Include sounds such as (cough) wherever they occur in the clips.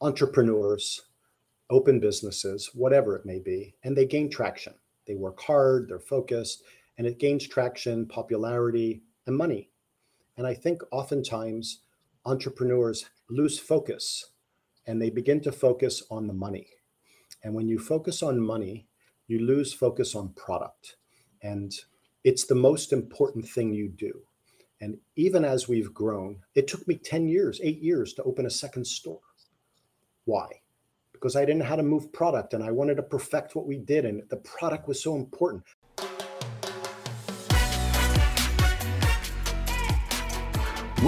entrepreneurs open businesses, whatever it may be, and they gain traction. They work hard, they're focused, and it gains traction, popularity, and money. And I think oftentimes entrepreneurs lose focus and they begin to focus on the money. And when you focus on money, you lose focus on product. And it's the most important thing you do. And even as we've grown, it took me 10 years, eight years to open a second store. Why? Because I didn't know how to move product and I wanted to perfect what we did. And the product was so important.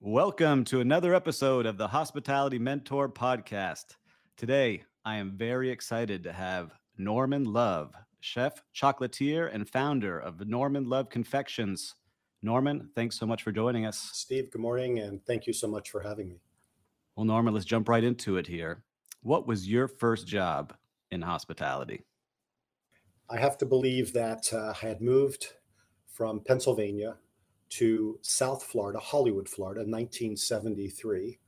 Welcome to another episode of the Hospitality Mentor Podcast. Today, I am very excited to have Norman Love, chef, chocolatier, and founder of Norman Love Confections. Norman, thanks so much for joining us. Steve, good morning, and thank you so much for having me. Well, Norman, let's jump right into it here. What was your first job in hospitality? I have to believe that uh, I had moved from Pennsylvania to South Florida, Hollywood, Florida, 1973.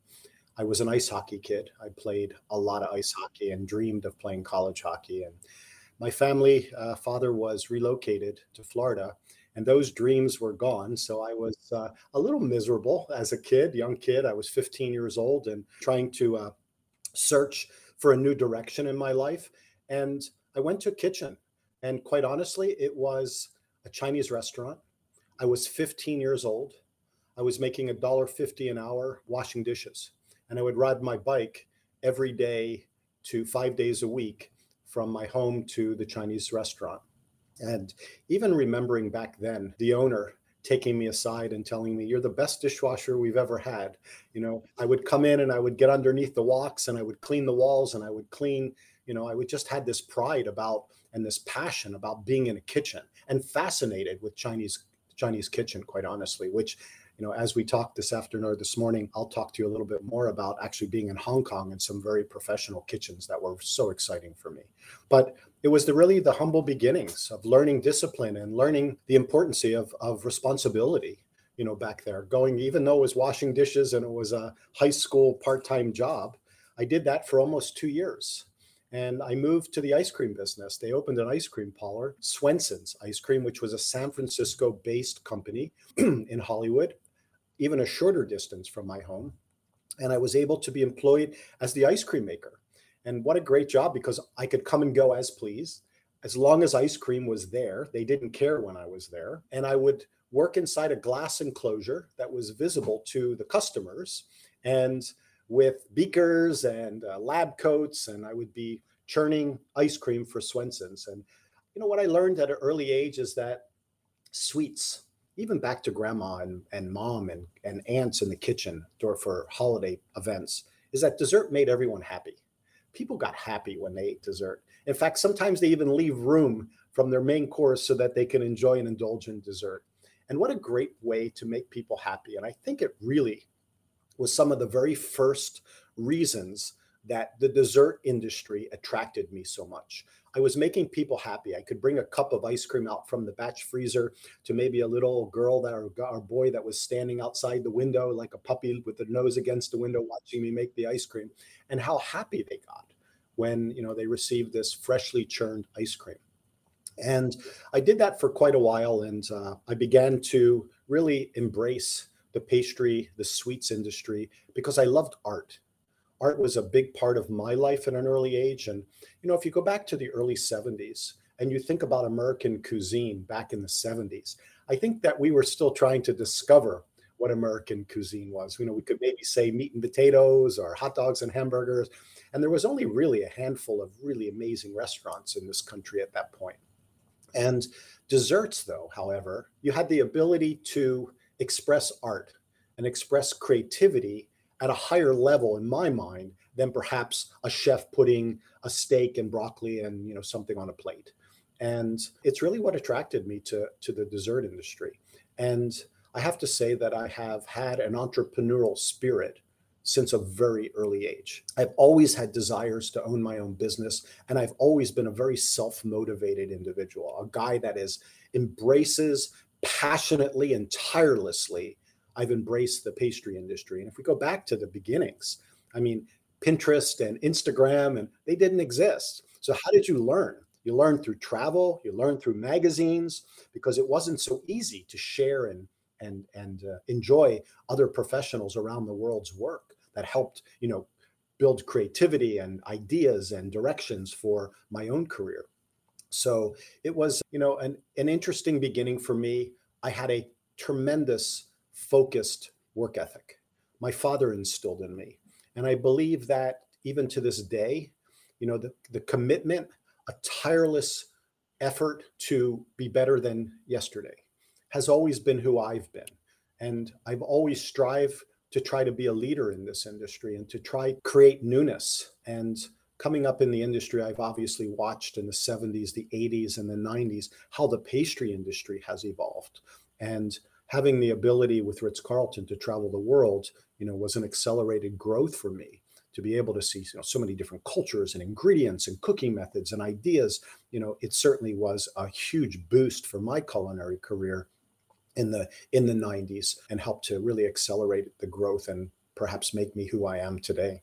I was an ice hockey kid. I played a lot of ice hockey and dreamed of playing college hockey. And my family, uh, father was relocated to Florida, and those dreams were gone. So I was uh, a little miserable as a kid, young kid. I was 15 years old and trying to uh, search for a new direction in my life. And I went to a kitchen, and quite honestly, it was a Chinese restaurant I was 15 years old. I was making a dollar fifty an hour washing dishes, and I would ride my bike every day to five days a week from my home to the Chinese restaurant. And even remembering back then, the owner taking me aside and telling me, You're the best dishwasher we've ever had. You know, I would come in and I would get underneath the walks and I would clean the walls and I would clean, you know, I would just had this pride about and this passion about being in a kitchen and fascinated with Chinese Chinese kitchen, quite honestly, which, you know, as we talk this afternoon or this morning, I'll talk to you a little bit more about actually being in Hong Kong and some very professional kitchens that were so exciting for me. But it was the really the humble beginnings of learning discipline and learning the importance of, of responsibility you know back there going even though it was washing dishes and it was a high school part-time job i did that for almost two years and I moved to the ice cream business. They opened an ice cream parlor, Swensen's Ice Cream, which was a San Francisco based company (clears throat) in Hollywood, even a shorter distance from my home. And I was able to be employed as the ice cream maker. And what a great job because I could come and go as pleased. As long as ice cream was there, they didn't care when I was there. And I would work inside a glass enclosure that was visible to the customers. And with beakers and uh, lab coats, and I would be churning ice cream for Swensen's. And you know what I learned at an early age is that sweets, even back to grandma and, and mom and, and aunts in the kitchen or for holiday events, is that dessert made everyone happy. People got happy when they ate dessert. In fact, sometimes they even leave room from their main course so that they can enjoy and indulge in dessert. And what a great way to make people happy. And I think it really was some of the very first reasons that the dessert industry attracted me so much. I was making people happy. I could bring a cup of ice cream out from the batch freezer to maybe a little girl that or, or boy that was standing outside the window like a puppy with their nose against the window watching me make the ice cream and how happy they got when you know they received this freshly churned ice cream. And I did that for quite a while and uh, I began to really embrace the pastry, the sweets industry because I loved art art was a big part of my life at an early age. And, you know, if you go back to the early 70s and you think about American cuisine back in the 70s, I think that we were still trying to discover what American cuisine was. You know, we could maybe say meat and potatoes or hot dogs and hamburgers. And there was only really a handful of really amazing restaurants in this country at that point. And desserts, though, however, you had the ability to express art and express creativity at a higher level in my mind than perhaps a chef putting a steak and broccoli and you know something on a plate. And it's really what attracted me to to the dessert industry. And i have to say that i have had an entrepreneurial spirit since a very early age. I've always had desires to own my own business and i've always been a very self-motivated individual a guy that is embraces passionately and tirelessly I've embraced the pastry industry. And if we go back to the beginnings, I mean, Pinterest and Instagram, and they didn't exist. So how did you learn? You learned through travel, you learned through magazines, because it wasn't so easy to share and and and uh, enjoy other professionals around the world's work that helped, you know, build creativity and ideas and directions for my own career. So it was, you know, an, an interesting beginning for me. I had a tremendous focused work ethic. My father instilled in me. And I believe that even to this day, you know, the, the commitment, a tireless effort to be better than yesterday has always been who I've been. And I've always strived to try to be a leader in this industry and to try create newness. And coming up in the industry, I've obviously watched in the 70s, the 80s, and the 90s how the pastry industry has evolved. And having the ability with Ritz Carlton to travel the world, you know, was an accelerated growth for me to be able to see you know, so many different cultures and ingredients and cooking methods and ideas. You know, it certainly was a huge boost for my culinary career in the in the 90s and helped to really accelerate the growth and perhaps make me who I am today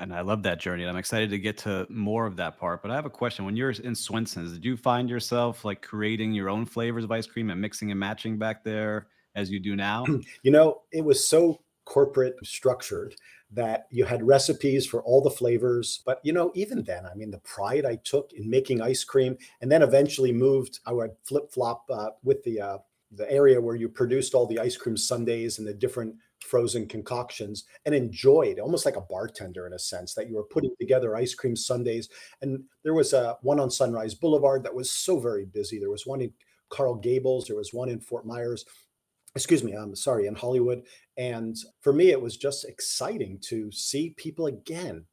and I love that journey. And I'm excited to get to more of that part. But I have a question. When you're in Swensen's, did you find yourself like creating your own flavors of ice cream and mixing and matching back there as you do now? (clears throat) You know, it was so corporate structured that you had recipes for all the flavors. But, you know, even then, I mean, the pride I took in making ice cream and then eventually moved, I would flip flop uh, with the, uh, the area where you produced all the ice cream sundaes and the different frozen concoctions and enjoyed almost like a bartender in a sense that you were putting together ice cream sundaes. And there was a one on sunrise boulevard that was so very busy. There was one in Coral Gables there was one in fort myers excuse me i'm sorry in hollywood. And for me it was just exciting to see people again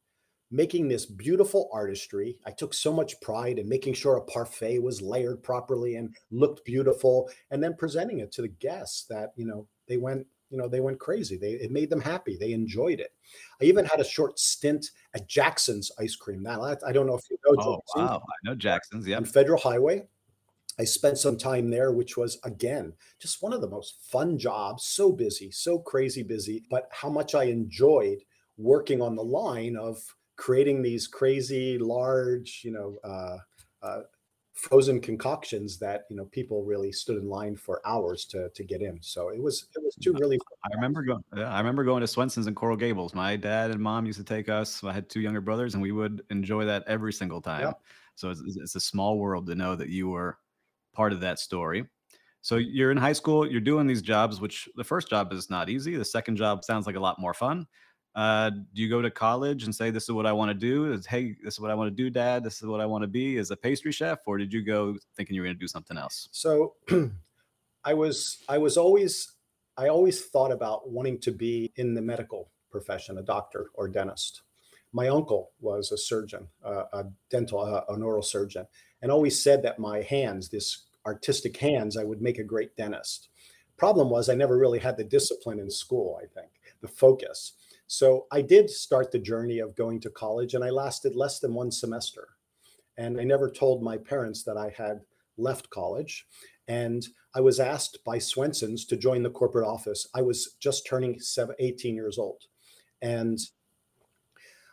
making this beautiful artistry. I took so much pride in making sure a parfait was layered properly and looked beautiful, and then presenting it to the guests that you know they went you know they went crazy. They it made them happy. They enjoyed it. I even had a short stint at Jaxson's ice cream. Now i don't know if you know oh, Jaxson. wow. I know Jaxson's yeah. On federal highway. I spent some time there which was again just one of the most fun jobs. So busy so crazy busy but how much i enjoyed working on the line of creating these crazy large you know uh, uh, frozen concoctions that you know people really stood in line for hours to to get in. So it was it was two really. I remember going. I remember going to Swensen's and Coral Gables. My dad and mom used to take us. I had two younger brothers, and we would enjoy that every single time. So it's, it's a small world to know that you were part of that story. So you're in high school. You're doing these jobs, which the first job is not easy. The second job sounds like a lot more fun. Uh, do you go to college and say, This is what I want to do? Is, hey, this is what I want to do, dad? This is what I want to be as a pastry chef? Or did you go thinking you were going to do something else? So (clears throat) I was, I was always, I always thought about wanting to be in the medical profession, a doctor or dentist. My uncle was a surgeon, uh, a dental, uh, an oral surgeon, and always said that my hands, this artistic hands, I would make a great dentist. Problem was, I never really had the discipline in school, I think, the focus. So I did start the journey of going to college and I lasted less than one semester. And I never told my parents that I had left college. And I was asked by Swensen's to join the corporate office. I was just turning 18 years old. And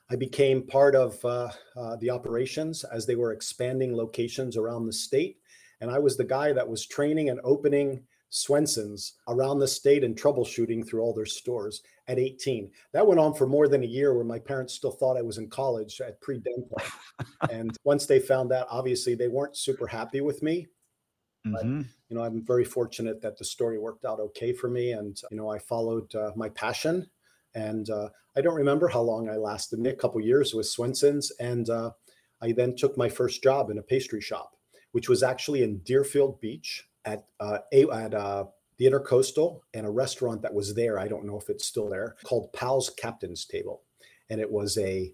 I became part of uh, uh, the operations as they were expanding locations around the state. And I was the guy that was training and opening Swensen's around the state and troubleshooting through all their stores at 18. That went on for more than a year where my parents still thought I was in college at pre dental. (laughs) and once they found that, obviously they weren't super happy with me. But, mm-hmm. you know, I'm very fortunate that the story worked out okay for me. And, you know, I followed uh, my passion. And uh, I don't remember how long I lasted, a couple years with Swensen's. And uh, I then took my first job in a pastry shop, which was actually in Deerfield Beach at, uh, at uh, the Intercoastal and a restaurant that was there. I don't know if it's still there called Pal's Captain's Table. And it was a,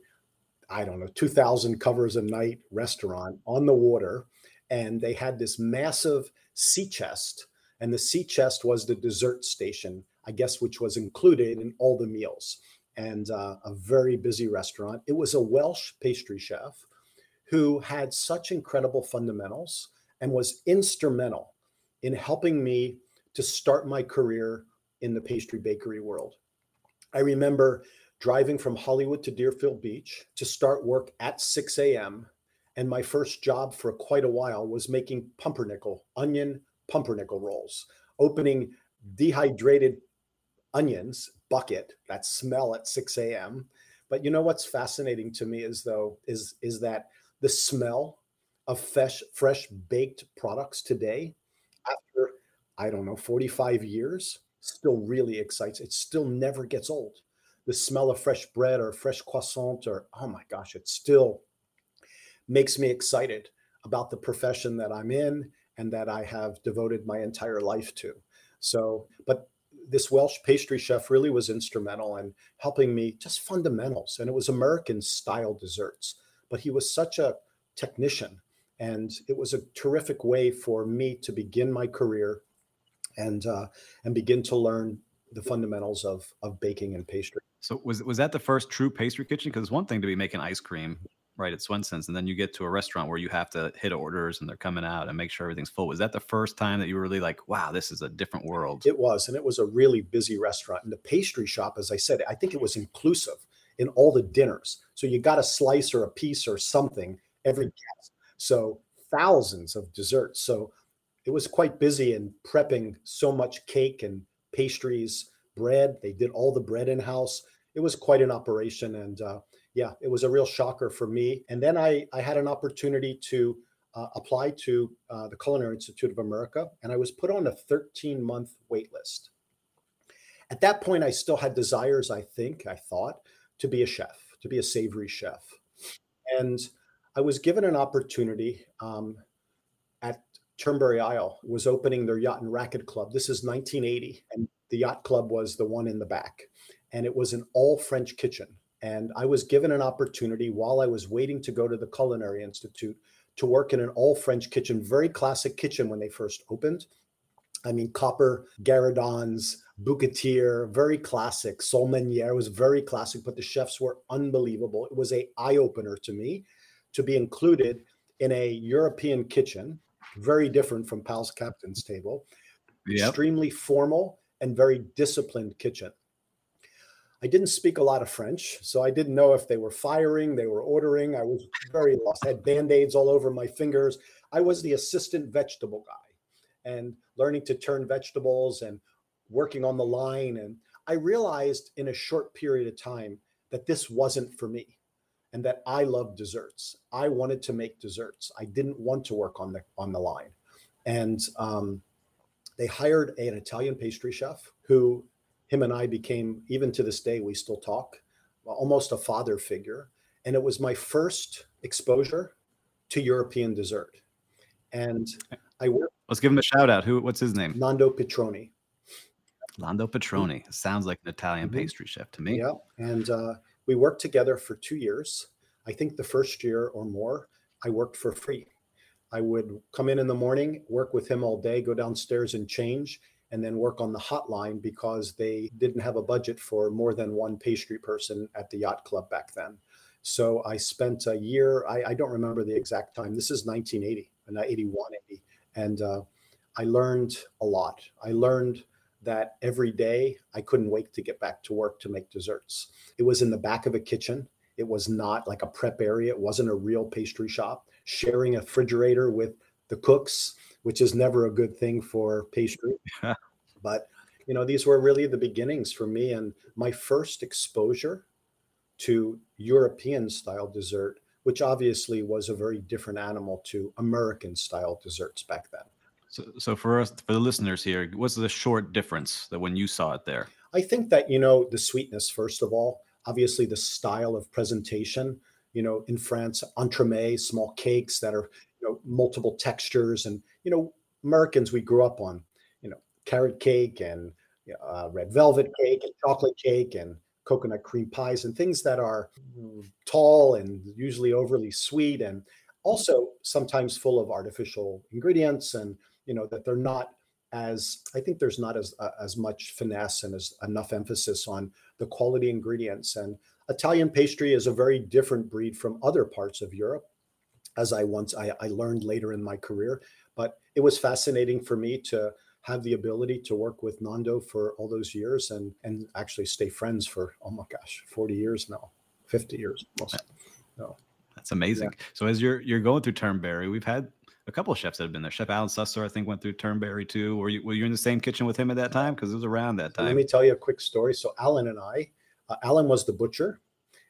I don't know, 2000 covers a night restaurant on the water and they had this massive sea chest and the sea chest was the dessert station i guess which was included in all the meals and uh, a very busy restaurant it was a welsh pastry chef who had such incredible fundamentals and was instrumental in helping me to start my career in the pastry bakery world i remember driving from hollywood to deerfield beach to start work at 6 a.m and my first job for quite a while was making pumpernickel, onion pumpernickel rolls, opening dehydrated onions bucket that smell at 6 a.m. But you know what's fascinating to me is though is is that the smell of fresh fresh baked products today after I don't know 45 years still really excites. It still never gets old. The smell of fresh bread or fresh croissant or oh my gosh, it still makes me excited about the profession that I'm in and that I have devoted my entire life to. So, but this Welsh pastry chef really was instrumental in helping me just fundamentals. And it was American style desserts, but he was such a technician. And it was a terrific way for me to begin my career and uh, and begin to learn the fundamentals of of baking and pastry. So was was that the first true pastry kitchen? Because it's one thing to be making ice cream right at Swensen's, and then you get to a restaurant where you have to hit orders and they're coming out and make sure everything's full. Was that the first time that you were really like, wow, this is a different world? It was, and it was a really busy restaurant. And the pastry shop, as I said, I think it was inclusive in all the dinners. So you got a slice or a piece or something every guest. So thousands of desserts. So it was quite busy in prepping so much cake and pastries, bread. They did all the bread in house. It was quite an operation, and uh, yeah, it was a real shocker for me. And then I, I had an opportunity to uh, apply to uh, the Culinary Institute of America, and I was put on a 13 month wait list. At that point, I still had desires, I think, I thought, to be a chef, to be a savory chef. And I was given an opportunity um, Turnberry Isle, was opening their yacht and racket club. This is 1980, and the yacht club was the one in the back. And it was an all French kitchen and I was given an opportunity while I was waiting to go to the Culinary Institute to work in an all French kitchen, very classic kitchen when they first opened. I mean, copper, Gueridons, Bouquetier, very classic. Solmenier was very classic, but the chefs were unbelievable. It was a eye opener to me to be included in a European kitchen, very different from Pal's Captain's Table, yep. extremely formal and very disciplined kitchen. I didn't speak a lot of French, so I didn't know if they were firing, they were ordering. I was very lost. I had band-aids all over my fingers. I was the assistant vegetable guy and learning to turn vegetables and working on the line. And I realized in a short period of time that this wasn't for me and that I love desserts. I wanted to make desserts. I didn't want to work on the on the line. And um, they hired an Italian pastry chef who him and I became, even to this day, we still talk, almost a father figure. And it was my first exposure to European dessert. And I worked. Let's give him a shout out. Who? What's his name? Nando Petroni. Nando Petroni sounds like an Italian mm-hmm. pastry chef to me. Yeah, and uh, we worked together for two years. I think the first year or more, I worked for free. I would come in in the morning, work with him all day, go downstairs and change, and then work on the hotline because they didn't have a budget for more than one pastry person at the yacht club back then. So I spent a year, I, I don't remember the exact time. This is 1980, and 81, 80. And uh, I learned a lot. I learned that every day I couldn't wait to get back to work to make desserts. It was in the back of a kitchen. It was not like a prep area. It wasn't a real pastry shop. Sharing a refrigerator with the cooks, which is never a good thing for pastry. (laughs) but you know, these were really the beginnings for me and my first exposure to European style dessert, which obviously was a very different animal to American style desserts back then. So, so for us, for the listeners here, what's the short difference that when you saw it there? I think that you know the sweetness first of all. Obviously, the style of presentation. You know, in France, entremet, small cakes that are you know multiple textures, and you know Americans we grew up on. You know, carrot cake and uh, red velvet cake and chocolate cake and coconut cream pies and things that are tall and usually overly sweet and also sometimes full of artificial ingredients and you know that they're not as I think there's not as uh, as much finesse and as enough emphasis on the quality ingredients. And Italian pastry is a very different breed from other parts of Europe, as I once I, I learned later in my career. But it was fascinating for me to have the ability to work with Nando for all those years and and actually stay friends for oh my gosh, 40 years now, 50 years almost. No. That's amazing. Yeah. So as you're you're going through Turnberry, we've had a couple of chefs that have been there. Chef Allen Susser, I think, went through Turnberry too. Were you were you in the same kitchen with him at that time? Because it was around that time. Let me tell you a quick story. So Allen and I, uh, Allen was the butcher,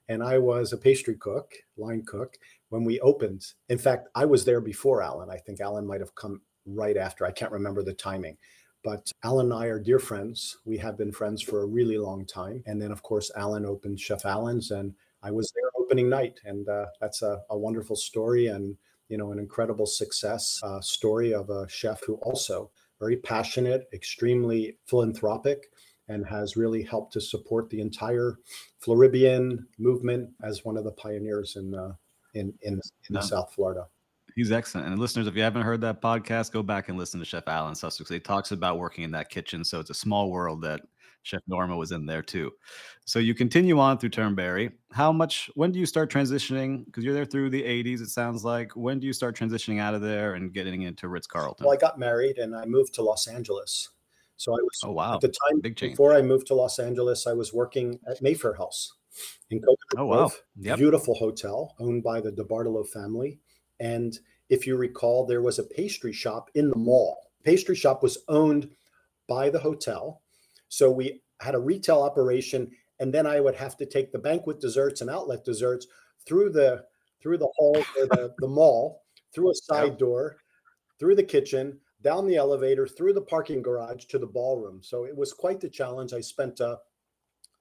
and I was a pastry cook, line cook when we opened. In fact, I was there before Allen. I think Allen might have come right after. I can't remember the timing. But Allen and I are dear friends. We have been friends for a really long time. And then, of course, Allen opened Chef Allen's, and I was there opening night. And uh, that's a, a wonderful story. And you know, an incredible success uh, story of a chef who also very passionate, extremely philanthropic, and has really helped to support the entire Floribbean movement as one of the pioneers in uh, in in, in. South Florida. He's excellent. And listeners, if you haven't heard that podcast, go back and listen to Chef Allen Susser. He talks about working in that kitchen. So it's a small world that Chef Norman was in there too. So you continue on through Turnberry. How much? When do you start transitioning? Because you're there through the 80s. It sounds like. When do you start transitioning out of there and getting into Ritz Carlton? Well, I got married and I moved to Los Angeles. So I was. Oh wow! At the time before I moved to Los Angeles, I was working at Mayfair House in Coconut Oh wow! Yep. Beautiful hotel owned by the DeBartolo family. And if you recall, there was a pastry shop in the mall. Pastry shop was owned by the hotel so we had a retail operation, and then I would have to take the banquet desserts and outlet desserts through the through the hall or the, (laughs) the mall, through a side door, through the kitchen, down the elevator, through the parking garage to the ballroom. So it was quite the challenge. I spent uh,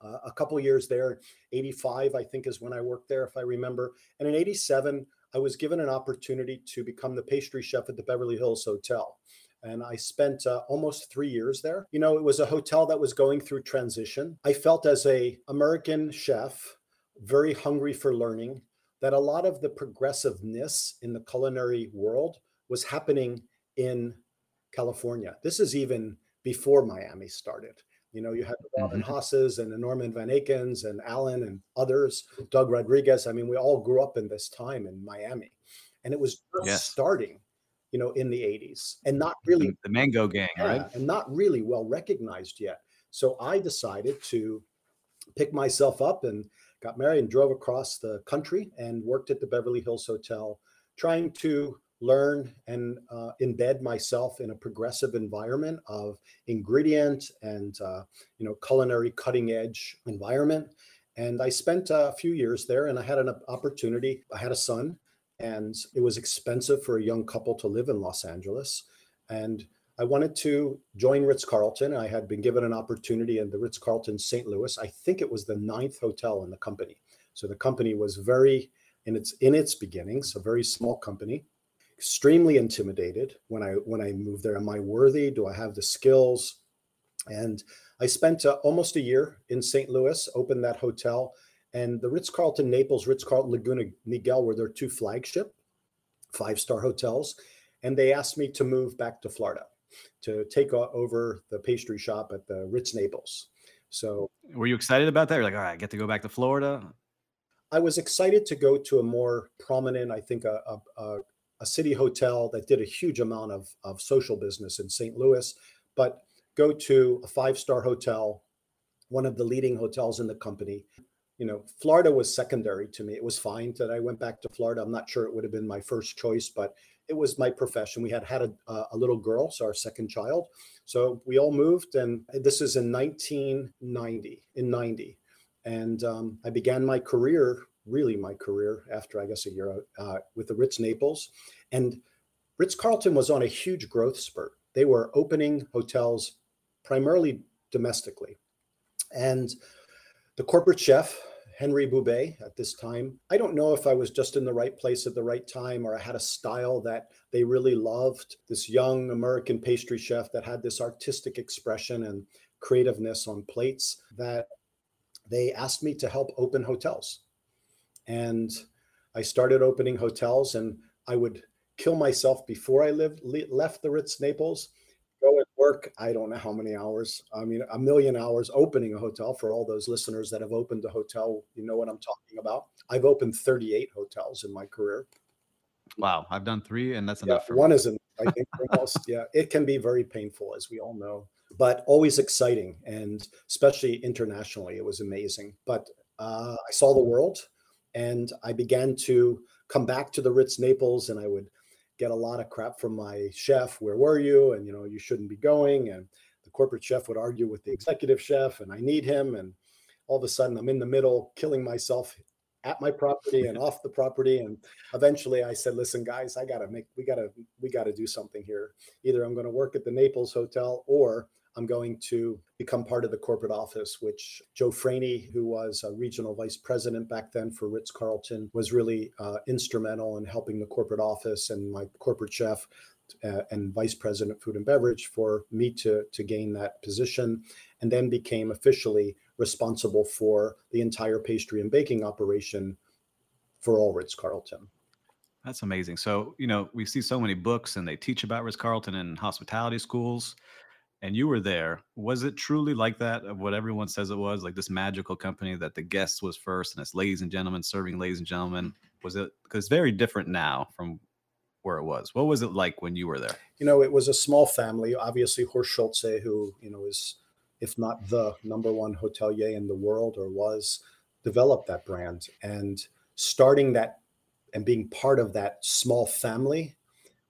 a couple years there. 85, I think, is when I worked there, if I remember. And in 87, I was given an opportunity to become the pastry chef at the Beverly Hills Hotel and I spent uh, almost three years there. You know, it was a hotel that was going through transition. I felt as a American chef, very hungry for learning, that a lot of the progressiveness in the culinary world was happening in California. This is even before Miami started. You know, you had the Robbin mm-hmm. Haas's and the Norman Van Akens and Allen and others, Doug Rodriguez. I mean, we all grew up in this time in Miami. And it was just yes. starting you know, in the 80s and not really the Mango Gang, yeah, right? And not really well recognized yet. So I decided to pick myself up and got married and drove across the country and worked at the Beverly Hills Hotel, trying to learn and uh, embed myself in a progressive environment of ingredient and uh, you know culinary cutting edge environment and i spent a few years there and i had an opportunity i had a son and it was expensive for a young couple to live in Los Angeles. And I wanted to join Ritz Carlton. I had been given an opportunity in the Ritz Carlton St. Louis. I think it was the ninth hotel in the company. So the company was very in its in its beginnings, a very small company, extremely intimidated when I when I moved there. Am I worthy? Do I have the skills? And I spent uh, almost a year in St. Louis, opened that hotel, and the Ritz Carlton Naples, Ritz Carlton Laguna Niguel were their two flagship five star hotels. And they asked me to move back to Florida to take over the pastry shop at the Ritz Naples. So, were you excited about that? You're like, all right, I get to go back to Florida. I was excited to go to a more prominent, I think, a, a, a city hotel that did a huge amount of, of social business in St. Louis, but go to a five star hotel, one of the leading hotels in the company. You know, Florida was secondary to me. It was fine that I went back to Florida. I'm not sure it would have been my first choice, but it was my profession. We had had a, a little girl, so our second child. So we all moved, and this is in 1990, in 90. And um, I began my career, really my career, after I guess a year uh, with the Ritz Naples. And Ritz Carlton was on a huge growth spurt. They were opening hotels primarily domestically. And the corporate chef, Henry Boubet at this time. I don't know if I was just in the right place at the right time or I had a style that they really loved. This young American pastry chef that had this artistic expression and creativeness on plates that they asked me to help open hotels. And I started opening hotels and I would kill myself before I lived, left the Ritz Naples go and work i don't know how many hours i mean a million hours opening a hotel for all those listeners that have opened a hotel you know what i'm talking about. I've opened 38 hotels in my career. Wow i've done three and that's enough yeah, one me. isn't i think most yeah it can be very painful as we all know but always exciting and especially internationally it was amazing. But uh, i saw the world and i began to come back to the ritz naples and i would get a lot of crap from my chef. Where were you? And you know, you shouldn't be going. And the corporate chef would argue with the executive chef, and I need him. And all of a sudden, I'm in the middle, killing myself at my property and off the property. And eventually, I said, "Listen, guys, I gotta make. We gotta. We gotta do something here. Either I'm going to work at the Naples Hotel, or I'm going to become part of the corporate office, which Joe Franey, who was a regional vice president back then for Ritz Carlton, was really uh, instrumental in helping the corporate office and my corporate chef uh, and vice president food and beverage for me to, to gain that position and then became officially responsible for the entire pastry and baking operation for all Ritz Carlton. That's amazing. So, you know, we see so many books and they teach about Ritz Carlton in hospitality schools and you were there was it truly like that of what everyone says it was like this magical company that the guest was first and it's ladies and gentlemen serving ladies and gentlemen? Was it because it's very different now from where it was. What was it like when you were there? You know it was a small family obviously horst schulze who you know is if not the number one hotelier in the world or was developed that brand. And starting that and being part of that small family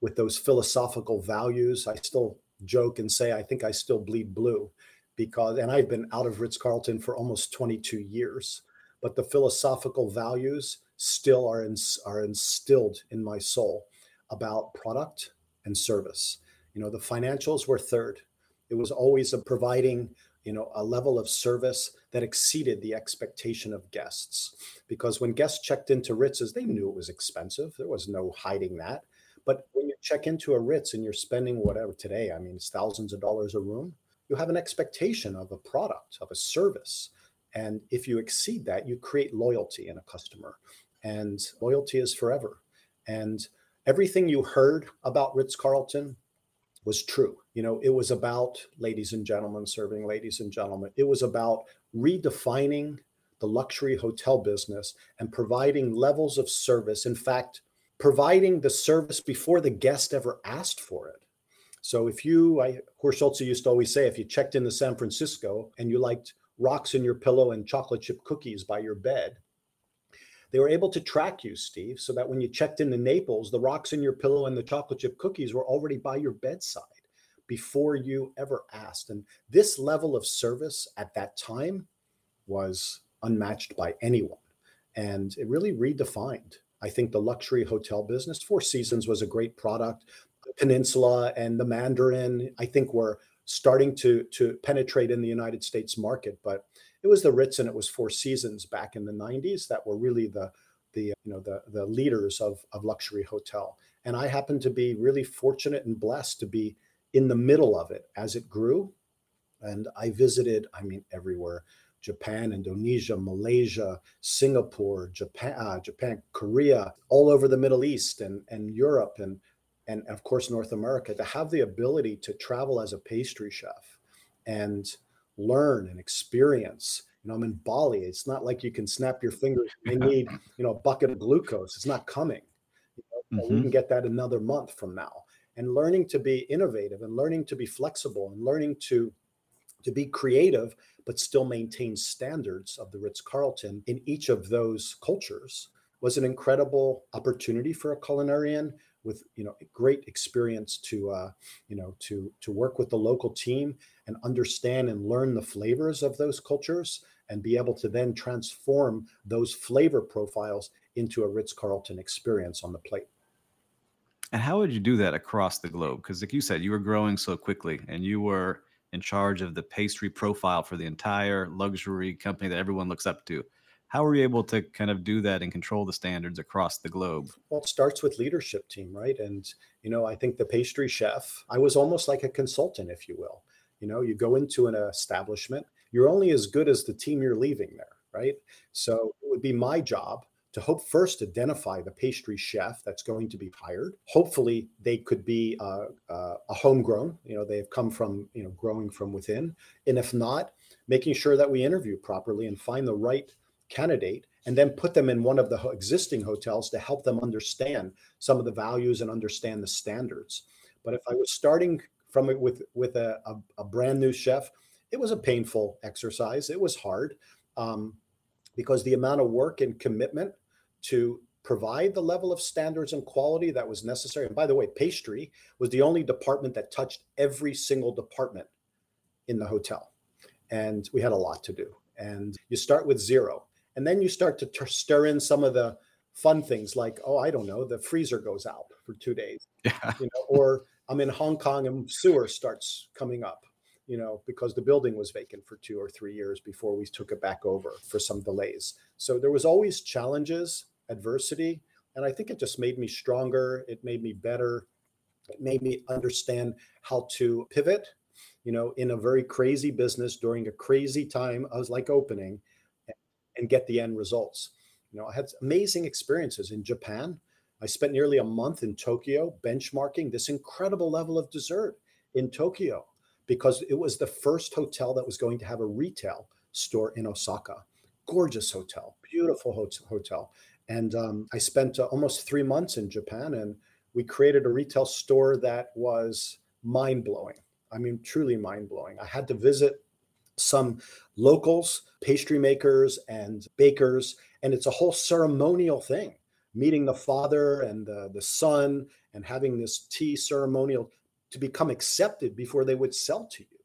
with those philosophical values i still joke and say I think I still bleed blue because and I've been out of Ritz Carlton for almost 22 years, but the philosophical values still are in, are instilled in my soul about product and service. You know, the financials were third. It was always a providing, you know, a level of service that exceeded the expectation of guests. Because when guests checked into Ritz's, they knew it was expensive. There was no hiding that. But when you check into a Ritz and you're spending whatever today, I mean, it's thousands of dollars a room, you have an expectation of a product, of a service. And if you exceed that, you create loyalty in a customer. And loyalty is forever. And everything you heard about Ritz Carlton was true. You know, it was about ladies and gentlemen serving ladies and gentlemen. It was about redefining the luxury hotel business and providing levels of service. In fact, providing the service before the guest ever asked for it. So if you, I, Horst Schulze used to always say, if you checked into San Francisco and you liked rocks in your pillow and chocolate chip cookies by your bed, they were able to track you, Steve, so that when you checked into Naples, the rocks in your pillow and the chocolate chip cookies were already by your bedside before you ever asked. And this level of service at that time was unmatched by anyone. And it really redefined I think the luxury hotel business, Four Seasons was a great product. Peninsula and the Mandarin, I think, were starting to to penetrate in the United States market. But it was the Ritz and it was Four Seasons back in the 90s that were really the the you know the the leaders of of luxury hotel. And I happened to be really fortunate and blessed to be in the middle of it as it grew. And I visited, I mean, everywhere. Japan, Indonesia, Malaysia, Singapore, Japan, uh, Japan, Korea, all over the Middle East and, and Europe and and of course North America to have the ability to travel as a pastry chef and learn and experience You know, I'm in Bali. It's not like you can snap your fingers. They need, (laughs) you know, a bucket of glucose. It's not coming. You know, mm-hmm. We can get that another month from now. And learning to be innovative and learning to be flexible and learning to to be creative but still maintain standards of the Ritz Carlton in each of those cultures was an incredible opportunity for a culinarian with you know great experience to uh, you know to to work with the local team and understand and learn the flavors of those cultures and be able to then transform those flavor profiles into a Ritz Carlton experience on the plate. And how would you do that across the globe? Because, like you said, you were growing so quickly, and you were in charge of the pastry profile for the entire luxury company that everyone looks up to. How are you able to kind of do that and control the standards across the globe? Well, it starts with leadership team, right? And, you know, I think the pastry chef, I was almost like a consultant, if you will. You know, you go into an establishment, you're only as good as the team you're leaving there, right? So it would be my job to hope first identify the pastry chef that's going to be hired. Hopefully, they could be uh, uh, a homegrown. You know, they've come from you know growing from within, and if not, making sure that we interview properly and find the right candidate, and then put them in one of the existing hotels to help them understand some of the values and understand the standards. But if I was starting from it with with a, a, a brand new chef, it was a painful exercise. It was hard. Um, because the amount of work and commitment to provide the level of standards and quality that was necessary. And by the way, pastry was the only department that touched every single department in the hotel. And we had a lot to do. And you start with zero. And then you start to t- stir in some of the fun things like, oh, I don't know, the freezer goes out for two days. Yeah. You know, or I'm in Hong Kong and sewer starts coming up, you know, because the building was vacant for two or three years before we took it back over for some delays. So there was always challenges adversity. And I think it just made me stronger. It made me better. It made me understand how to pivot, you know, in a very crazy business during a crazy time. I was like opening and get the end results. You know, I had amazing experiences in Japan. I spent nearly a month in Tokyo benchmarking this incredible level of dessert in Tokyo because it was the first hotel that was going to have a retail store in Osaka. Gorgeous hotel, beautiful hotel. And um, I spent uh, almost three months in Japan, and we created a retail store that was mind blowing. I mean, truly mind blowing. I had to visit some locals, pastry makers, and bakers, and it's a whole ceremonial thing meeting the father and the, the son and having this tea ceremonial to become accepted before they would sell to you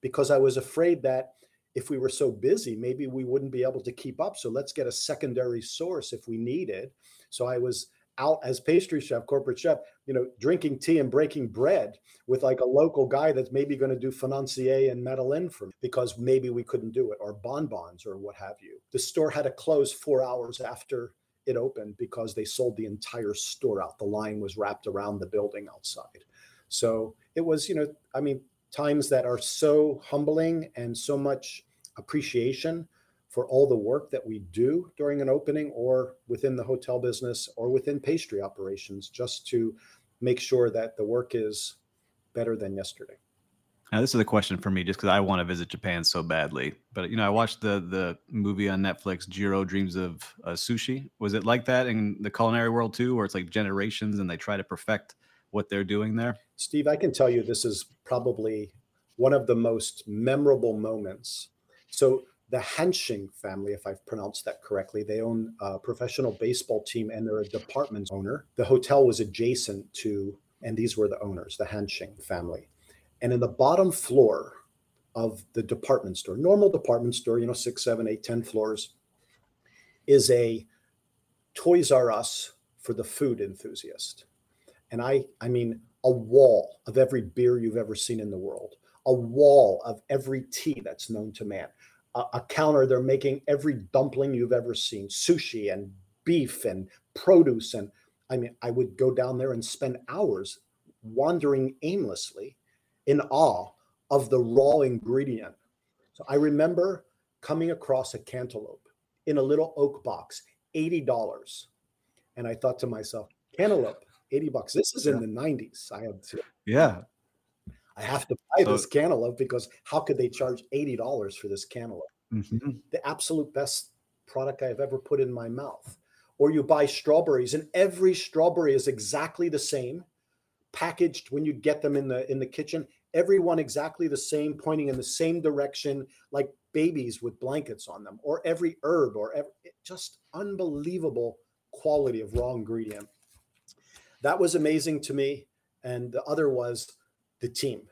because I was afraid that if we were so busy, maybe we wouldn't be able to keep up. So let's get a secondary source if we needed. So I was out as pastry chef, corporate chef, you know, drinking tea and breaking bread with like a local guy that's maybe going to do financier and Madeleine for me because maybe we couldn't do it or bonbons or what have you. The store had to close four hours after it opened because they sold the entire store out. The line was wrapped around the building outside. So it was, you know, I mean, times that are so humbling and so much appreciation for all the work that we do during an opening or within the hotel business or within pastry operations just to make sure that the work is better than yesterday. Now, this is a question for me just because I want to visit Japan so badly. But you know, I watched the the movie on Netflix, Jiro Dreams of uh, Sushi. Was it like that in the culinary world too, where it's like generations and they try to perfect what they're doing there? Steve, I can tell you this is probably one of the most memorable moments so the Hanshin family, if I've pronounced that correctly, they own a professional baseball team and they're a department owner. The hotel was adjacent to, and these were the owners, the Hanshin family. And in the bottom floor of the department store, normal department store, you know, six, seven, eight, ten floors, is a Toys R Us for the food enthusiast. And I, I mean, a wall of every beer you've ever seen in the world, a wall of every tea that's known to man. A, a, counter, they're making every dumpling you've ever seen, sushi and beef and produce. And I mean, I would go down there and spend hours wandering aimlessly in awe of the raw ingredient. So I remember coming across a cantaloupe in a little oak box, $80. And I thought to myself, cantaloupe, 80 bucks. This is in the 90s. I had to, yeah. I have to buy so, this cantaloupe because how could they charge eighty dollars for this cantaloupe? mm-hmm. the absolute best product I've ever put in my mouth. Or you buy strawberries, and every strawberry is exactly the same, packaged when you get them in the in the kitchen. Everyone exactly the same, pointing in the same direction, like babies with blankets on them. Or every herb, or every, just unbelievable quality of raw ingredient. That was amazing to me. And the other was the team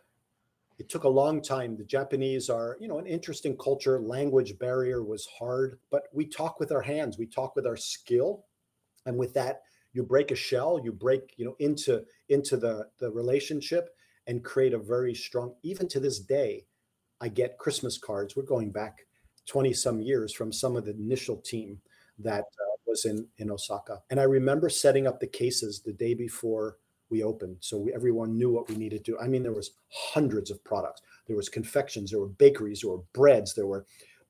it took a long time. The Japanese are, you know, an interesting culture. Language barrier was hard, but we talk with our hands, we talk with our skill. And with that, you break a shell, you break, you know, into into the the relationship and create a very strong, even to this day, I get Christmas cards. We're going back 20 some years from some of the initial team that uh, was in in Osaka. And I remember setting up the cases the day before we opened. So we, everyone knew what we needed to i mean there was hundreds of products. There was confections there were bakeries there were breads there were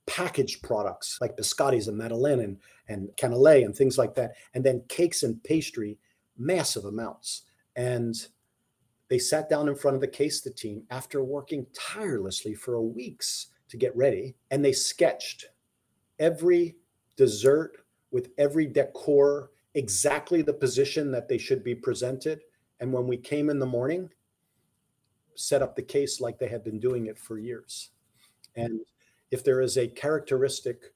packaged products like biscottis and madeleine and, and cannelé and things like that and then cakes and pastry massive amounts. And they sat down in front of the case the team after working tirelessly for weeks to get ready and they sketched every dessert with every decor exactly the position that they should be presented and when we came in the morning, set up the case like they had been doing it for years. And if there is a characteristic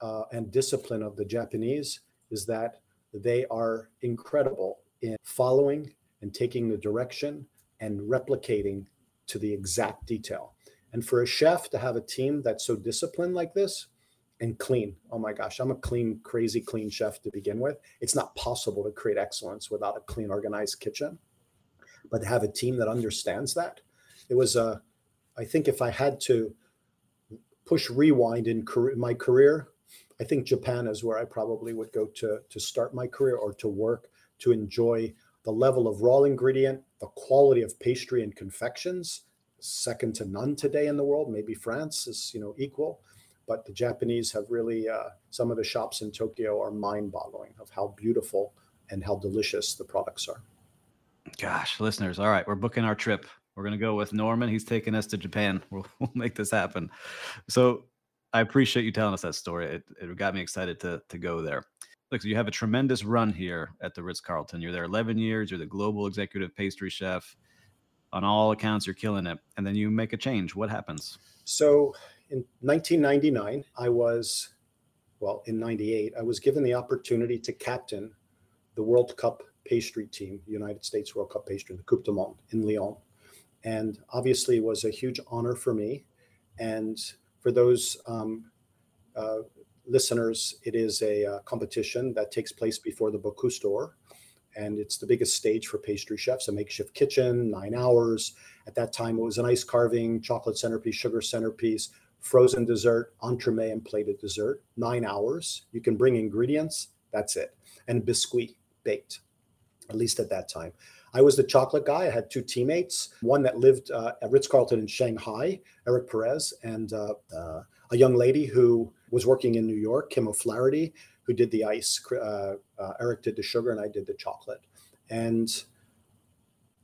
uh, and discipline of the Japanese, is that they are incredible in following and taking the direction and replicating to the exact detail. And for a chef to have a team that's so disciplined like this and clean, oh my gosh, I'm a clean, crazy clean chef to begin with. It's not possible to create excellence without a clean, organized kitchen but to have a team that understands that. It was a, uh, I think if I had to push rewind in career, my career, I think Japan is where I probably would go to to start my career or to work to enjoy the level of raw ingredient, the quality of pastry and confections, second to none today in the world. Maybe France is you know equal, but the Japanese have really uh, some of the shops in Tokyo are mind-boggling of how beautiful and how delicious the products are. Gosh, listeners. All right, we're booking our trip. We're going to go with Norman. He's taking us to Japan. (laughs) We'll, we'll make this happen. So I appreciate you telling us that story. It, it got me excited to, to go there. Look, so you have a tremendous run here at the Ritz Carlton. You're there 11 years. You're the global executive pastry chef. On all accounts, you're killing it. And then you make a change. What happens? So in 1999, I was, well, in 98, I was given the opportunity to captain the World Cup pastry team, United States World Cup pastry, the Coupe du Monde in Lyon. And obviously, it was a huge honor for me. And for those um, uh, listeners, it is a uh, competition that takes place before the Bocuse d'Or. And it's the biggest stage for pastry chefs, a makeshift kitchen, nine hours. At that time, it was an ice carving, chocolate centerpiece, sugar centerpiece, frozen dessert, entremet, and plated dessert. Nine hours. You can bring ingredients, that's it. And biscuit baked at least at that time. I was the chocolate guy. I had two teammates, one that lived uh, at Ritz Carlton in Shanghai, Eric Perez, and uh, uh, a young lady who was working in New York, Kim O'Flaherty, who did the ice. Uh, uh, Eric did the sugar, and I did the chocolate. And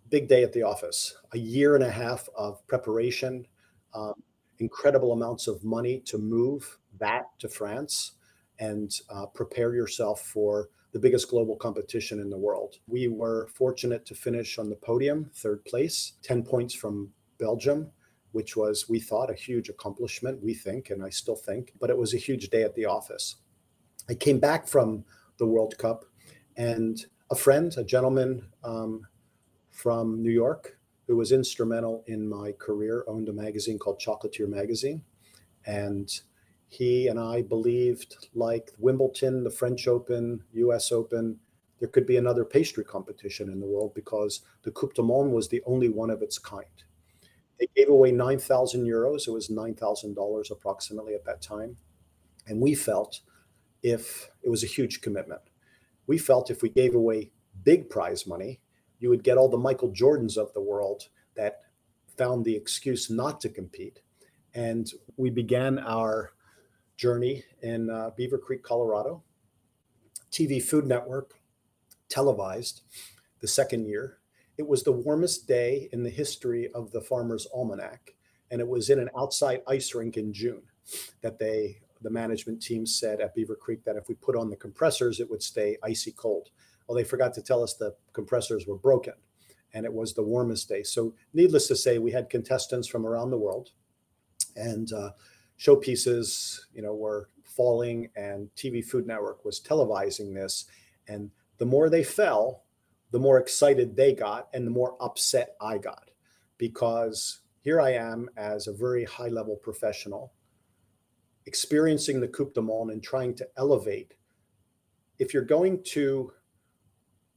big day at the office, a year and a half of preparation, um, incredible amounts of money to move that to France and uh, prepare yourself for the biggest global competition in the world. We were fortunate to finish on the podium, third place, 10 points from Belgium, which was, we thought, a huge accomplishment, we think, and I still think, but it was a huge day at the office. I came back from the World Cup, and a friend, a gentleman um, from New York, who was instrumental in my career, owned a magazine called Chocolatier Magazine. And he and I believed, like Wimbledon, the French Open, US Open, there could be another pastry competition in the world because the Coupe du Monde was the only one of its kind. They gave away 9,000 euros. It was $9,000 approximately at that time. And we felt if it was a huge commitment, we felt if we gave away big prize money, you would get all the Michael Jordans of the world that found the excuse not to compete. And we began our journey in uh, Beaver Creek, Colorado. TV Food Network televised the second year. It was the warmest day in the history of the Farmer's Almanac, and it was in an outside ice rink in June. that they the management team said at Beaver Creek that if we put on the compressors, it would stay icy cold. Well, they forgot to tell us the compressors were broken and it was the warmest day. So, needless to say, we had contestants from around the world and uh, showpieces, you know, were falling and TV Food Network was televising this. And the more they fell, the more excited they got and the more upset I got because here I am as a very high level professional experiencing the Coupe de Monde and trying to elevate. If you're going to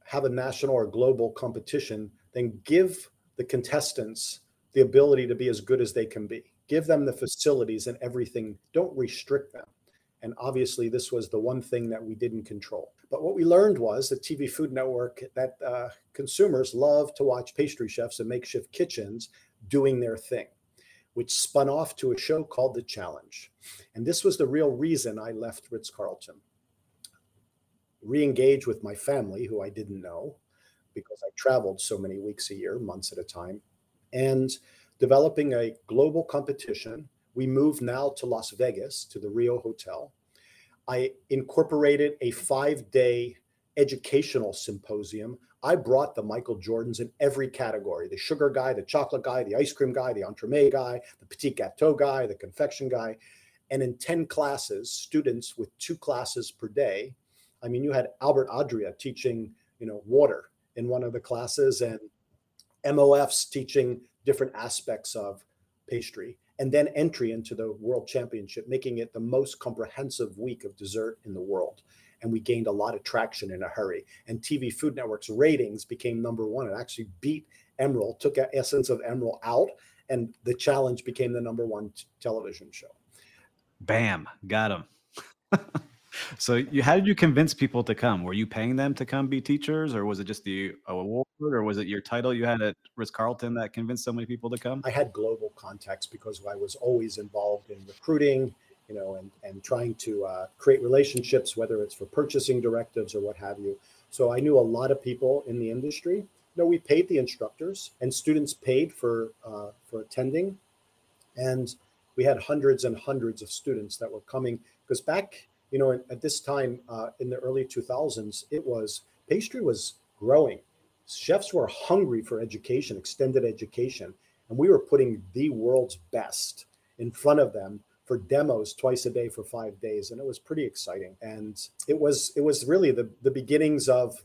have a national or global competition, then give the contestants the ability to be as good as they can be. Give them the facilities and everything. Don't restrict them. And obviously, this was the one thing that we didn't control. But what we learned was that TV Food Network, that uh, consumers love to watch pastry chefs and makeshift kitchens doing their thing which spun off to a show called The Challenge. And this was the real reason I left Ritz Carlton. Re engage with my family, who I didn't know because I traveled so many weeks a year, months at a time, and developing a global competition. We moved now to Las Vegas to the Rio Hotel. I incorporated a five day educational symposium I brought the Michael Jordans in every category the sugar guy, the chocolate guy, the ice cream guy, the entremet guy, the petit gâteau guy, the confection guy. And in 10 classes, students with two classes per day. I mean, you had Albert Adria teaching, you know, water in one of the classes and MOFs teaching different aspects of pastry and then entry into the world championship, making it the most comprehensive week of dessert in the world and we gained a lot of traction in a hurry. And TV Food Network's ratings became number one. It actually beat Emeril, took Essence of Emeril out, and the challenge became the number one t- television show. Bam, got him. (laughs) so you how did you convince people to come were you paying them to come be teachers or was it just the award or was it your title you had at ritz-carlton that convinced so many people to come i had global contacts because i was always involved in recruiting you know, and, and trying to uh, create relationships, whether it's for purchasing directives or what have you. So I knew a lot of people in the industry. Know, we paid the instructors, and students paid for uh, for attending, and we had hundreds and hundreds of students that were coming because back, you know, at this time uh, in the early 2000s, it was pastry was growing. Chefs were hungry for education, extended education, and we were putting the world's best in front of them for demos twice a day for five days, and it was pretty exciting. And it was it was really the the beginnings of.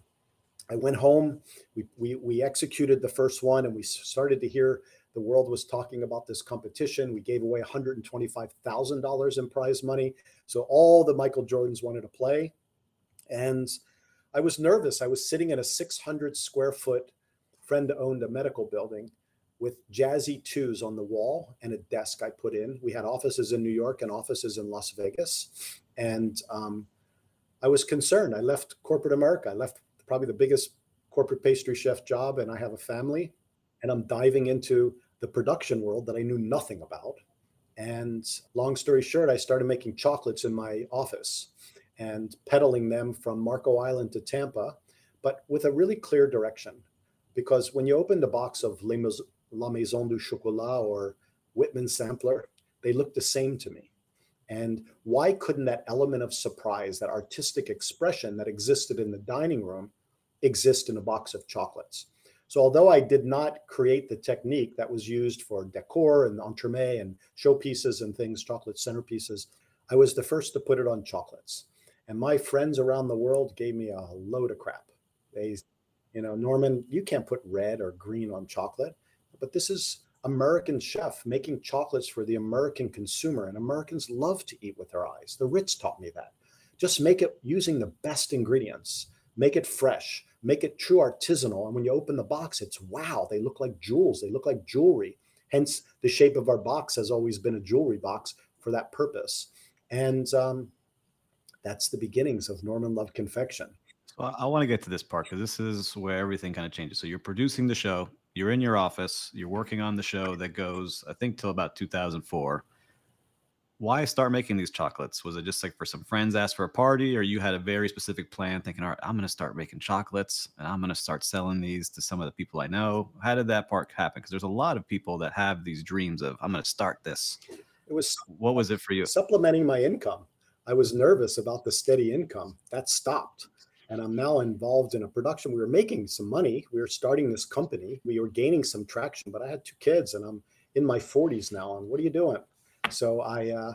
I went home. We we we executed the first one, and we started to hear the world was talking about this competition. We gave away $125,000 in prize money. So all the Michael Jordans wanted to play. And I was nervous. I was sitting in a 600 square foot friend owned a medical building with jazzy twos on the wall and a desk I put in. We had offices in New York and offices in Las Vegas. And um, I was concerned. I left corporate America. I left probably the biggest corporate pastry chef job, and I have a family. And I'm diving into the production world that I knew nothing about. And long story short, I started making chocolates in my office and peddling them from Marco Island to Tampa, but with a really clear direction. Because when you opened a box of La Maison du Chocolat or Whitman Sampler, they look the same to me. And why couldn't that element of surprise, that artistic expression that existed in the dining room, exist in a box of chocolates? So, although I did not create the technique that was used for decor and entremet and showpieces and things, chocolate centerpieces, I was the first to put it on chocolates. And my friends around the world gave me a load of crap. They, you know, Norman, you can't put red or green on chocolate but this is American chef making chocolates for the American consumer, and Americans love to eat with their eyes. The Ritz taught me that. Just make it using the best ingredients, make it fresh, make it true artisanal. And when you open the box, it's wow, they look like jewels, they look like jewelry. Hence, the shape of our box has always been a jewelry box for that purpose. And um, that's the beginnings of Norman Love Confection. Well, I want to get to this part because this is where everything kind of changes. So you're producing the show, you're in your office, you're working on the show that goes, I think, till about 2004. Why start making these chocolates? Was it just like for some friends asked for a party, or you had a very specific plan thinking, all right, I'm going to start making chocolates and I'm going to start selling these to some of the people I know? How did that part happen? Because there's a lot of people that have these dreams of, I'm going to start this. It was what was it for you? Supplementing my income. I was nervous about the steady income. That stopped. And I'm now involved in a production. We were making some money. We were starting this company. We were gaining some traction, but I had two kids and I'm in my 40s now. And what are you doing? So I, uh,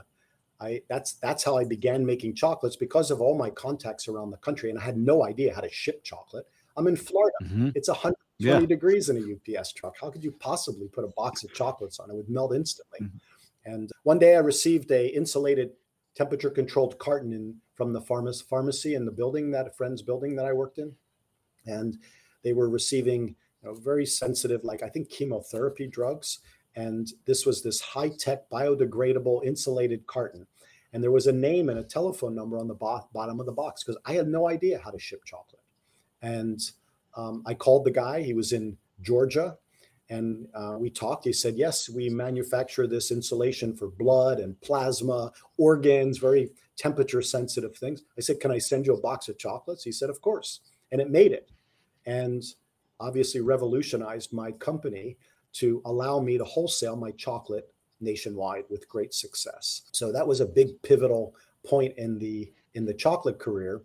I that's that's how I began making chocolates because of all my contacts around the country, and I had no idea how to ship chocolate. I'm in Florida. Mm-hmm. It's 120 yeah. degrees in a UPS truck. How could you possibly put a box of chocolates on? It would melt instantly. Mm-hmm. And one day I received a insulated temperature controlled carton in from the pharmacy pharmacy in the building that a friend's building that I worked in. And they were receiving you know, very sensitive, like I think chemotherapy drugs. And this was this high tech biodegradable insulated carton. And there was a name and a telephone number on the bo- bottom of the box because I had no idea how to ship chocolate. And um, I called the guy. He was in Georgia, and uh, we talked. He said, "Yes, we manufacture this insulation for blood and plasma, organs, very temperature sensitive things." I said, "Can I send you a box of chocolates?" He said, "Of course," and it made it, and obviously revolutionized my company to allow me to wholesale my chocolate nationwide with great success. So that was a big pivotal point in the in the chocolate career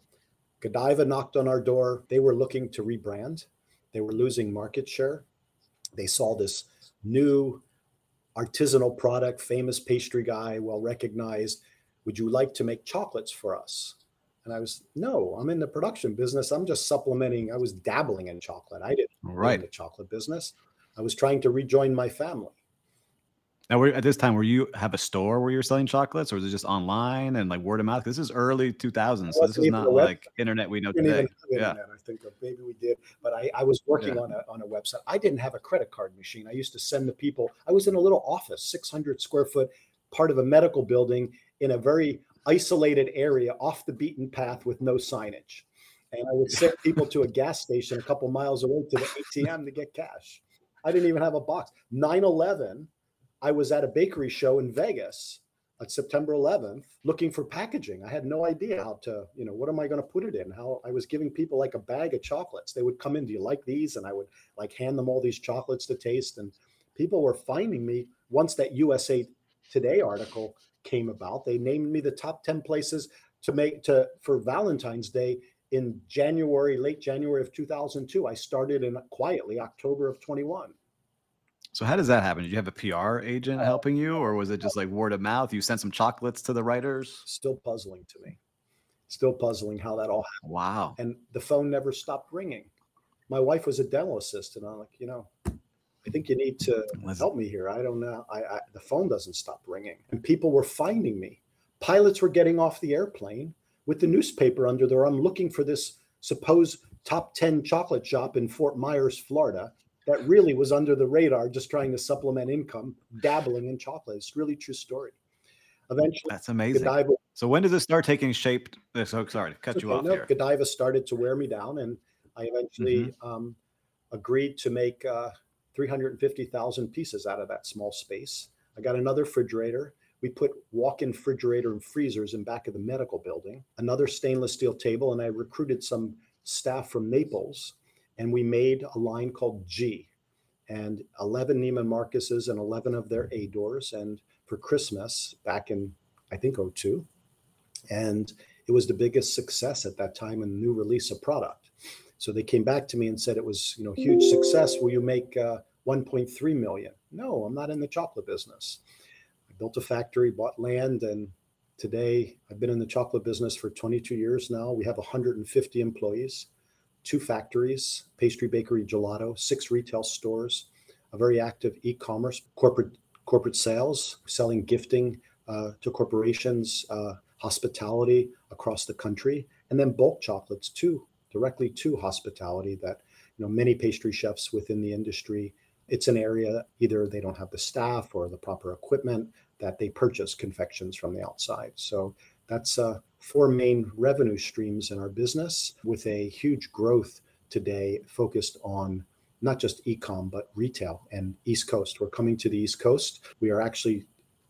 Godiva knocked on our door. They were looking to rebrand. They were losing market share. They saw this new artisanal product, famous pastry guy, well recognized. Would you like to make chocolates for us? And I was, no, I'm in the production business. I'm just supplementing. I was dabbling in chocolate. I didn't right. in the chocolate business. I was trying to rejoin my family. Now, were, at this time, were you have a store where you're selling chocolates, or was it just online and like word of mouth? This is early 2000s, so this is not like internet we know today. yeah, I think maybe we did, but I, I was working yeah. on a on a website. I didn't have a credit card machine. I used to send the people. I was in a little office, 600 square foot, part of a medical building in a very isolated area, off the beaten path with no signage, and I would send people to a gas station a couple miles away to the ATM to get cash. I didn't even have a box. 9 11 I was at a bakery show in Vegas on September 11th looking for packaging. I had no idea how to, you know, what am I going to put it in? How I was giving people like a bag of chocolates. They would come in, do you like these? And I would like hand them all these chocolates to taste. And people were finding me once that USA Today article came about. They named me the top 10 places to make to for Valentine's Day in January, late January of 2002. I started in quietly October of 21. So how does that happen? Did you have a PR agent uh, helping you, or was it just like word of mouth? You sent some chocolates to the writers. Still puzzling to me. Still puzzling how that all happened. Wow. And the phone never stopped ringing. My wife was a dental assistant. I'm like, you know, I think you need to help me here. I don't know. I, I the phone doesn't stop ringing, and people were finding me. Pilots were getting off the airplane with the newspaper under their. I'm looking for this supposed top 10 chocolate shop in Fort Myers, Florida that really was under the radar, just trying to supplement income, dabbling in chocolate. It's really true story. Eventually, that's amazing. Godiva, so when did this start taking shape? Uh, so sorry to cut okay, you off no, here. Godiva started to wear me down, and I eventually mm-hmm. um, agreed to make uh, 350,000 pieces out of that small space. I got another refrigerator. We put walk-in refrigerator and freezers in back of the medical building. Another stainless steel table, and I recruited some staff from Naples and we made a line called G and 11 Neiman Marcus's and 11 of their Adors. And for Christmas back in, I think, 02. And it was the biggest success at that time in new release of product. So they came back to me and said it was, you know, huge success. Will you make uh, 1.3 million? No, I'm not in the chocolate business. Built a factory, bought land, and today I've been in the chocolate business for 22 years now. We have 150 employees two factories, pastry, bakery, gelato, six retail stores, a very active e-commerce, corporate corporate sales, selling gifting uh, to corporations, uh, hospitality across the country, and then bulk chocolates too, directly to hospitality. That you know many pastry chefs within the industry. It's an area either they don't have the staff or the proper equipment that they purchase confections from the outside. So that's uh, four main revenue streams in our business with a huge growth today focused on not just ecom but retail and East Coast. We're coming to the East Coast. We are actually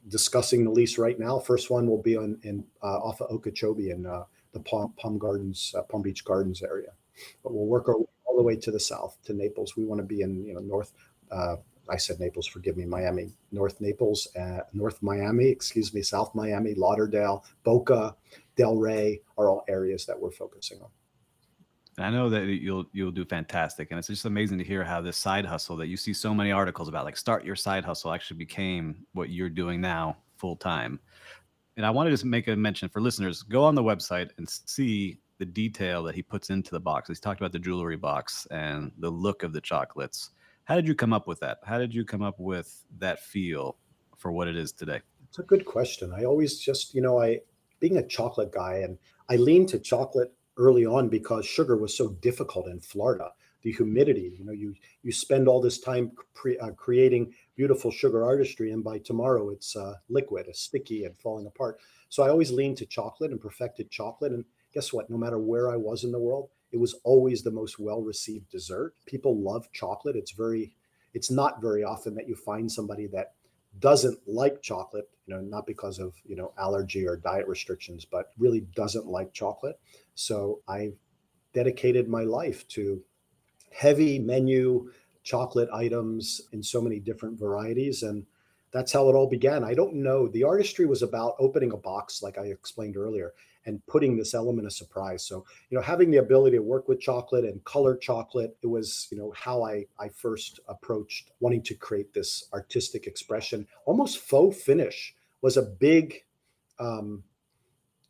discussing the lease right now. First one will be on in uh, off of Okeechobee in uh, the Palm, Palm Gardens, uh, Palm Beach Gardens area. But we'll work our, way all the way to the south to Naples. We want to be in you know north uh, I said Naples, forgive me, Miami, North Naples, uh, North Miami, excuse me, South Miami, Lauderdale, Boca, Delray are all areas that we're focusing on. I know that you'll you'll do fantastic, and it's just amazing to hear how this side hustle that you see so many articles about, like start your side hustle, actually became what you're doing now full time. And I wanted to just make a mention for listeners: go on the website and see the detail that he puts into the box. He's talked about the jewelry box and the look of the chocolates. How did you come up with that? How did you come up with that feel for what it is today? It's a good question. I always just, you know, I being a chocolate guy and I leaned to chocolate early on because sugar was so difficult in Florida. The humidity, you know, you you spend all this time pre, uh, creating beautiful sugar artistry, and by tomorrow it's uh, liquid, it's sticky and falling apart. So I always leaned to chocolate and perfected chocolate. And guess what? No matter where I was in the world, it was always the most well received dessert. People love chocolate. It's very, it's not very often that you find somebody that doesn't like chocolate, you know, not because of, you know, allergy or diet restrictions, but really doesn't like chocolate. So I dedicated my life to heavy menu chocolate items in so many different varieties. And that's how it all began. I don't know. The artistry was about opening a box, like I explained earlier, and putting this element of surprise. So, you know, having the ability to work with chocolate and color chocolate, it was, you know, how I I first approached wanting to create this artistic expression. Almost faux finish was a big um,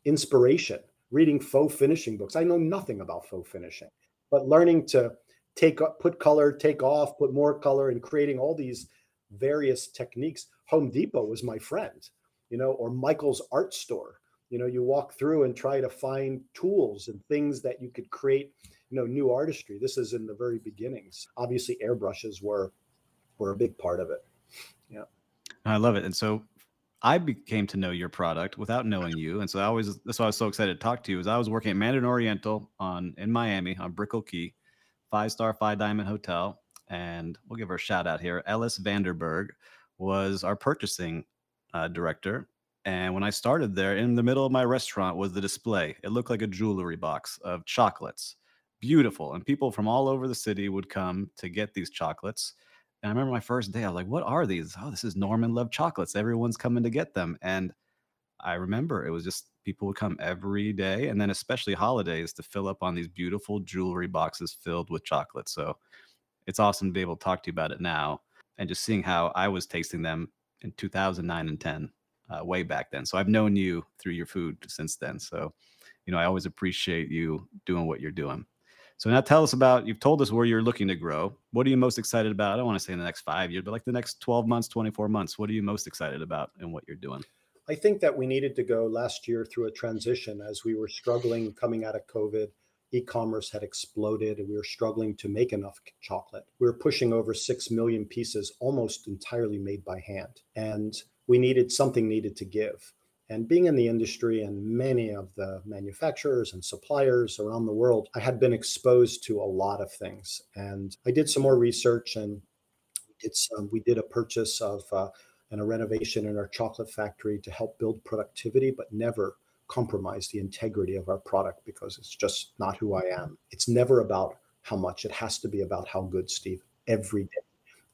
inspiration. Reading faux finishing books, I know nothing about faux finishing, but learning to take up put color, take off, put more color, and creating all these various techniques. Home Depot was my friend, you know, or Michael's art store you know you walk through and try to find tools and things that you could create you know new artistry. This is in the very beginnings. Obviously airbrushes were were a big part of it. Yeah. I love it. And so i became to know your product without knowing you. And so i always that's why i was so excited to talk to you is i was working at mandarin oriental on in miami on brickell key five star five diamond hotel. And we'll give her a shout out here. Ellis vanderberg was our purchasing uh, director and when I started there, in the middle of my restaurant was the display. It looked like a jewelry box of chocolates. Beautiful. And people from all over the city would come to get these chocolates. And I remember my first day, I was like, what are these? Oh, this is Norman Love chocolates. Everyone's coming to get them. And I remember it was just people would come every day and then especially holidays to fill up on these beautiful jewelry boxes filled with chocolate. So it's awesome to be able to talk to you about it now and just seeing how I was tasting them in 2009 and 10 uh, way back then. So I've known you through your food since then. So, you know, I always appreciate you doing what you're doing. So now tell us about, you've told us where you're looking to grow. What are you most excited about? I don't want to say in the next five years, but like the next 12 months, 24 months, what are you most excited about and what you're doing? I think that we needed to go last year through a transition as we were struggling coming out of COVID. E-commerce had exploded and we were struggling to make enough chocolate. We were pushing over 6 million pieces almost entirely made by hand. And we needed something needed to give. And being in the industry and many of the manufacturers and suppliers around the world, I had been exposed to a lot of things. And I did some more research and did some, we did a purchase of uh, and a renovation in our chocolate factory to help build productivity, but never compromise the integrity of our product because it's just not who I am. It's never about how much, it has to be about how good, Steve, every day.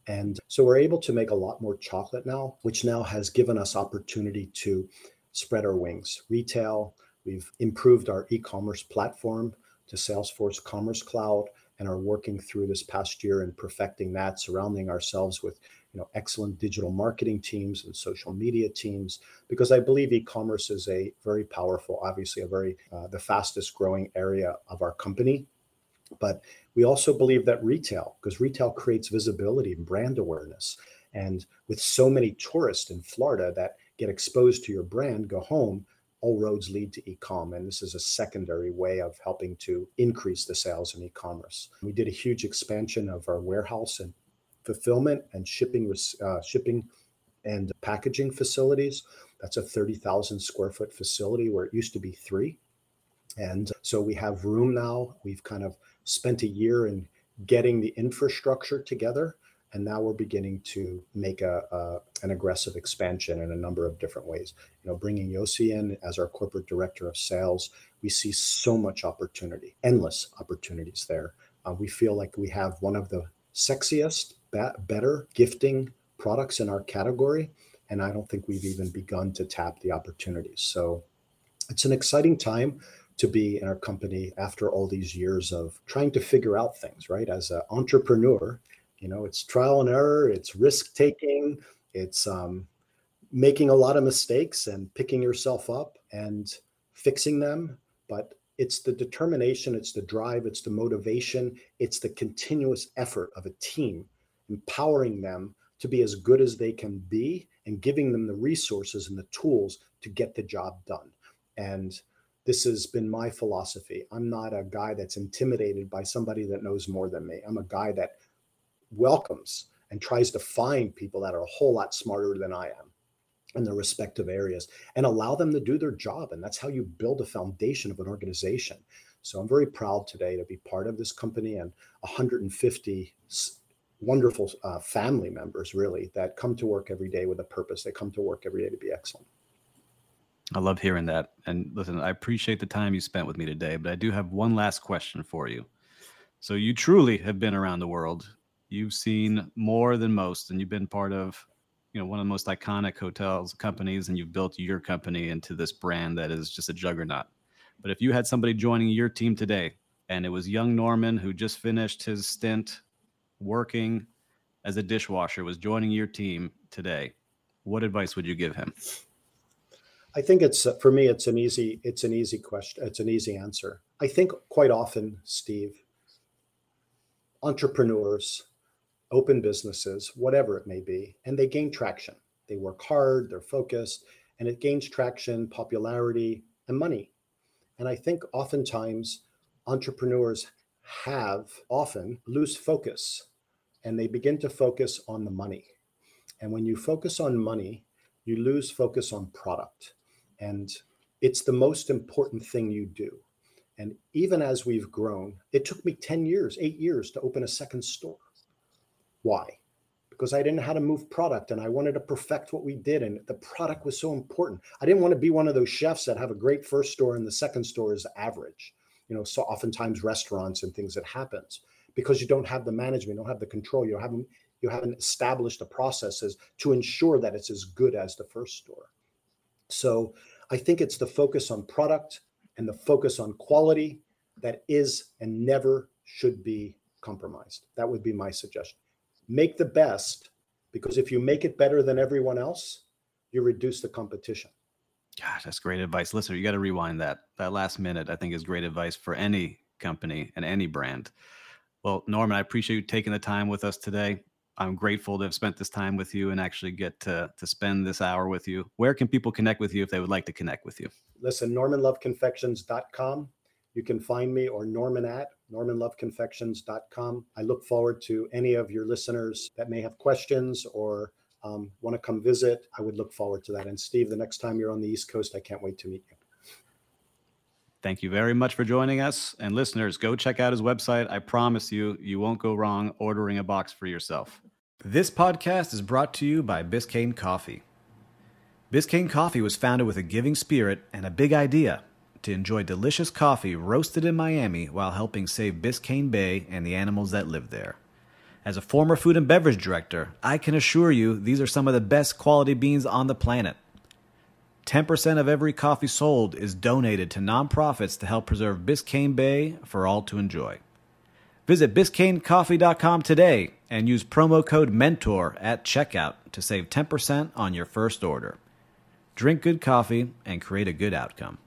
And so we're able to make a lot more chocolate now, which now has given us opportunity to spread our wings. Retail, we've improved our e-commerce platform to Salesforce Commerce Cloud and are working through this past year and perfecting that, surrounding ourselves with you know excellent digital marketing teams and social media teams because I believe e-commerce is a very powerful, obviously a very uh, the fastest growing area of our company but we also believe that retail, because retail creates visibility and brand awareness. And with so many tourists in Florida that get exposed to your brand, go home, all roads lead to e-com. And this is a secondary way of helping to increase the sales in e-commerce. We did a huge expansion of our warehouse and fulfillment and shipping uh, shipping and packaging facilities. That's a 30,000 square foot facility where it used to be three. And so we have room now. We've kind of spent a year in getting the infrastructure together and now we're beginning to make a, an aggressive expansion in a number of different ways you know bringing yossi in as our corporate director of sales we see so much opportunity endless opportunities there uh, we feel like we have one of the sexiest be- better gifting products in our category. And I don't think we've even begun to tap the opportunities. So it's an exciting time to be in our company after all these years of trying to figure out things, right? As an entrepreneur, you know, it's trial and error, it's risk taking, it's um, making a lot of mistakes and picking yourself up and fixing them. But it's the determination, it's the drive, it's the motivation, it's the continuous effort of a team, empowering them to be as good as they can be and giving them the resources and the tools to get the job done. And this has been my philosophy. I'm not a guy that's intimidated by somebody that knows more than me. I'm a guy that welcomes and tries to find people that are a whole lot smarter than I am in their respective areas and allow them to do their job. And that's how you build a foundation of an organization. So I'm very proud today to be part of this company and 150 wonderful uh, family members, really, that come to work every day with a purpose. They come to work every day to be excellent. I love hearing that. And listen, I appreciate the time you spent with me today, but I do have one last question for you. So you truly have been around the world. You've seen more than most, and you've been part of you know one of the most iconic hotels companies and you've built your company into this brand that is just a juggernaut but if you had somebody joining your team today and it was young norman who just finished his stint working as a dishwasher was joining your team today what advice would you give him i think it's for me it's an easy it's an easy question it's an easy answer i think quite often steve entrepreneurs open businesses, whatever it may be, and they gain traction. They work hard, they're focused, and it gains traction, popularity, and money. And I think oftentimes entrepreneurs have often lose focus and they begin to focus on the money. And when you focus on money, you lose focus on product. And it's the most important thing you do. And even as we've grown, it took me 10 years, eight years to open a second store why? Because I didn't know how to move product and I wanted to perfect what we did. And the product was so important. I didn't want to be one of those chefs that have a great first store and the second store is average. You know, so oftentimes restaurants and things that happens because you don't have the management, you don't have the control, you haven't you haven't established the processes to ensure that it's as good as the first store. So I think it's the focus on product and the focus on quality that is and never should be compromised. That would be my suggestion make the best because if you make it better than everyone else, you reduce the competition. Gosh, that's great advice. Listener, you got to rewind that. That last minute, I think, is great advice for any company and any brand. Well, Norman, I appreciate you taking the time with us today. I'm grateful to have spent this time with you and actually get to, to spend this hour with you. Where can people connect with you if they would like to connect with you? Listen, normanloveconfections.com. You can find me or Norman at normanloveconfections.com. I look forward to any of your listeners that may have questions or um, want to come visit. I would look forward to that. And Steve, the next time you're on the East Coast, I can't wait to meet you. Thank you very much for joining us. And listeners, go check out his website. I promise you, you won't go wrong ordering a box for yourself. This podcast is brought to you by Biscayne Coffee. Biscayne Coffee was founded with a giving spirit and a big idea to enjoy delicious coffee roasted in Miami while helping save Biscayne Bay and the animals that live there. As a former food and beverage director, I can assure you these are some of the best quality beans on the planet. 10% of every coffee sold is donated to nonprofits to help preserve Biscayne Bay for all to enjoy. Visit BiscayneCoffee.com today and use promo code MENTOR at checkout to save 10% on your first order. Drink good coffee and create a good outcome.